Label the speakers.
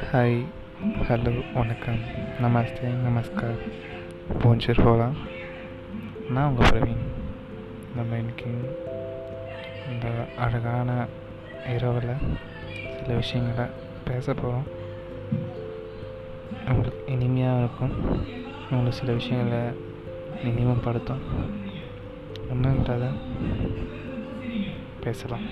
Speaker 1: Hi hello வணக்கம். நமஸ்தே நமஸ்கார் போஞ்சர் போகலாம் நான் உங்கள் பிரவீன். நம்ம இன்றைக்கி இந்த அழகான இரவில் சில விஷயங்களை பேச போகிறோம் உங்களுக்கு இனிமையாக இருக்கும். உங்களுக்கு சில விஷயங்களை நினைவுபடுத்தும் ஒன்றுன்றத பேசலாம்.